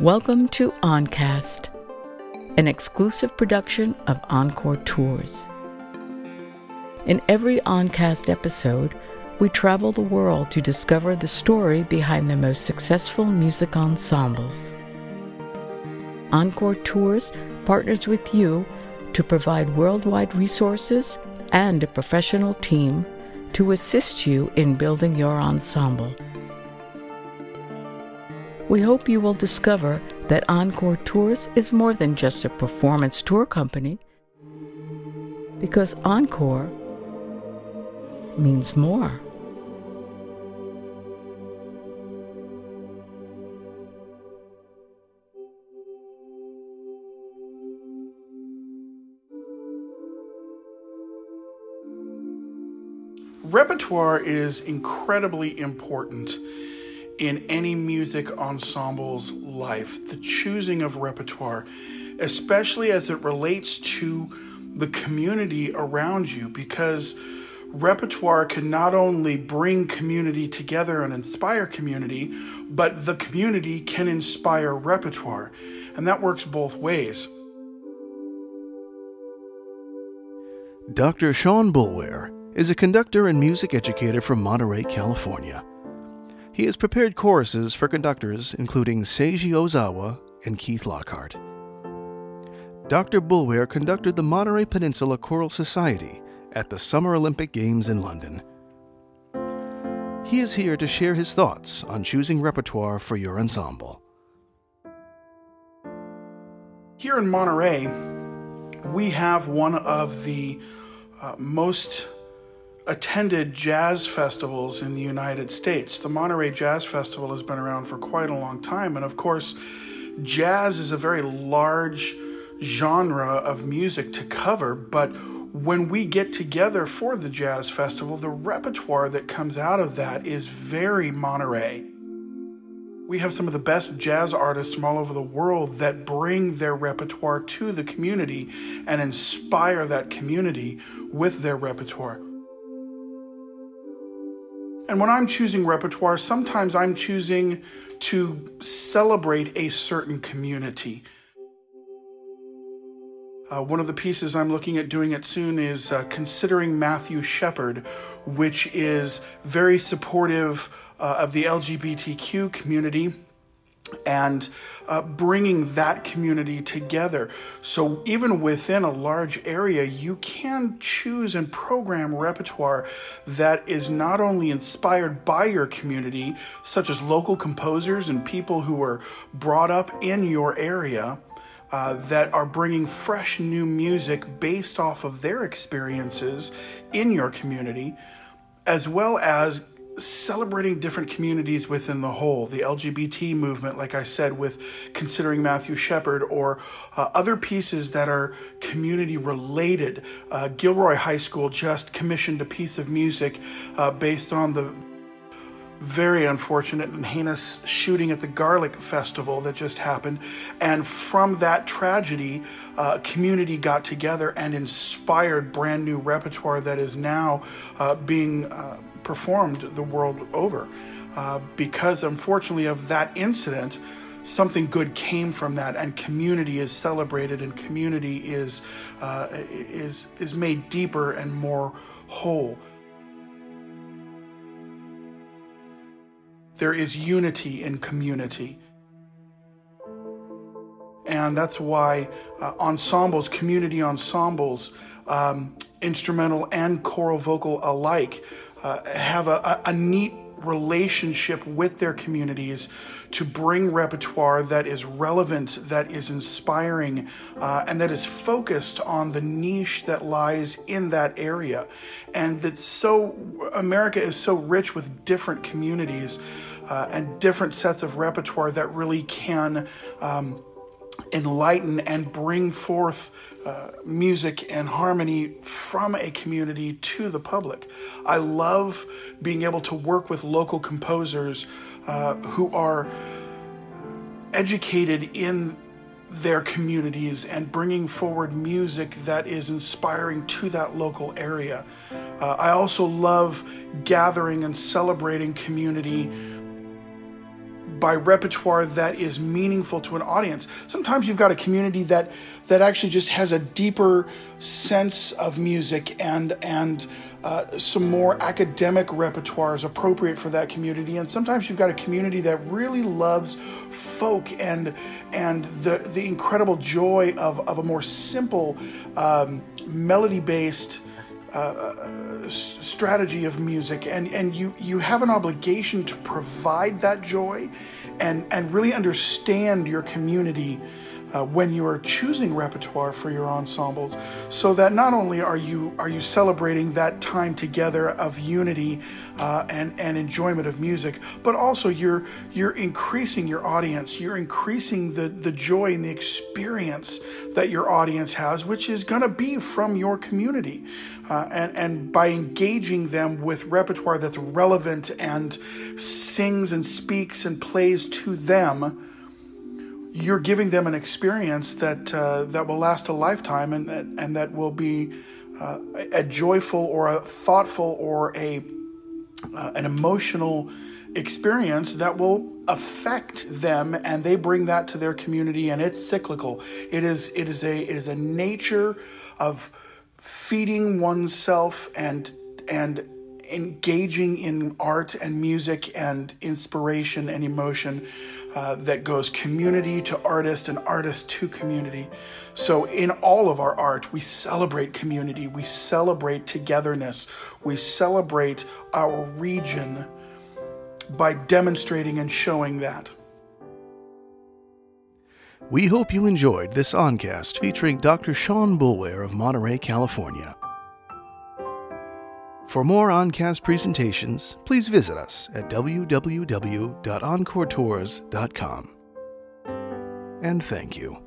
Welcome to Oncast, an exclusive production of Encore Tours. In every Oncast episode, we travel the world to discover the story behind the most successful music ensembles. Encore Tours partners with you to provide worldwide resources and a professional team to assist you in building your ensemble. We hope you will discover that Encore Tours is more than just a performance tour company, because Encore means more. Repertoire is incredibly important in any music ensemble's life, the choosing of repertoire, especially as it relates to the community around you, because repertoire can not only bring community together and inspire community, but the community can inspire repertoire. And that works both ways. Dr. Sean Boulware is a conductor and music educator from Monterey, California. He has prepared choruses for conductors including Seiji Ozawa and Keith Lockhart. Dr. Boulware conducted the Monterey Peninsula Choral Society at the Summer Olympic Games in London. He is here to share his thoughts on choosing repertoire for your ensemble. Here in Monterey, we have one of the uh, most attended jazz festivals in the United States. The Monterey Jazz Festival has been around for quite a long time, and of course, jazz is a very large genre of music to cover, but when we get together for the Jazz Festival, the repertoire that comes out of that is very Monterey. We have some of the best jazz artists from all over the world that bring their repertoire to the community and inspire that community with their repertoire. And when I'm choosing repertoire, sometimes I'm choosing to celebrate a certain community. Uh, one of the pieces I'm looking at doing it soon is uh, Considering Matthew Shepard, which is very supportive uh, of the LGBTQ community and uh, bringing that community together. So, even within a large area, you can choose and program repertoire that is not only inspired by your community, such as local composers and people who were brought up in your area. Uh, that are bringing fresh new music based off of their experiences in your community, as well as celebrating different communities within the whole. The LGBT movement, like I said, with considering Matthew Shepard, or uh, other pieces that are community related. Uh, Gilroy High School just commissioned a piece of music uh, based on the very unfortunate and heinous shooting at the Garlic Festival that just happened. And from that tragedy, uh, community got together and inspired brand new repertoire that is now uh, being uh, performed the world over. Uh, because unfortunately, of that incident, something good came from that, and community is celebrated, and community is uh, is is made deeper and more whole. There is unity in community. And that's why uh, ensembles, community ensembles, um, instrumental and choral vocal alike, uh, have a, a, neat relationship with their communities to bring repertoire that is relevant, that is inspiring, uh, and that is focused on the niche that lies in that area. And that so, America is so rich with different communities uh, and different sets of repertoire that really can. Um, enlighten and bring forth uh, music and harmony from a community to the public. I love being able to work with local composers uh, who are educated in their communities and bringing forward music that is inspiring to that local area. Uh, I also love gathering and celebrating community by repertoire that is meaningful to an audience. Sometimes you've got a community that that actually just has a deeper sense of music and and uh, some more academic repertoire is appropriate for that community. And sometimes you've got a community that really loves folk and and the the incredible joy of, of a more simple um, melody based uh, strategy of music, and and you you have an obligation to provide that joy, and and really understand your community uh, when you are choosing repertoire for your ensembles, so that not only are you are you celebrating that time together of unity uh, and and enjoyment of music, but also you're you're increasing your audience, you're increasing the the joy and the experience that your audience has, which is going to be from your community, uh, and and by engaging them with repertoire that's relevant and sings and speaks and plays to them you're giving them an experience that uh, that will last a lifetime and that and that will be uh, a joyful or a thoughtful or a uh, an emotional experience that will affect them and they bring that to their community and it's cyclical. It is it is a it is a nature of feeding oneself and and engaging in art and music and inspiration and emotion uh, that goes community to artist and artist to community. So, in all of our art, we celebrate community, we celebrate togetherness, we celebrate our region by demonstrating and showing that. We hope you enjoyed this oncast featuring Dr. Sean Boulware of Monterey, California. For more OnCast presentations, please visit us at www.encoretours.com. And thank you.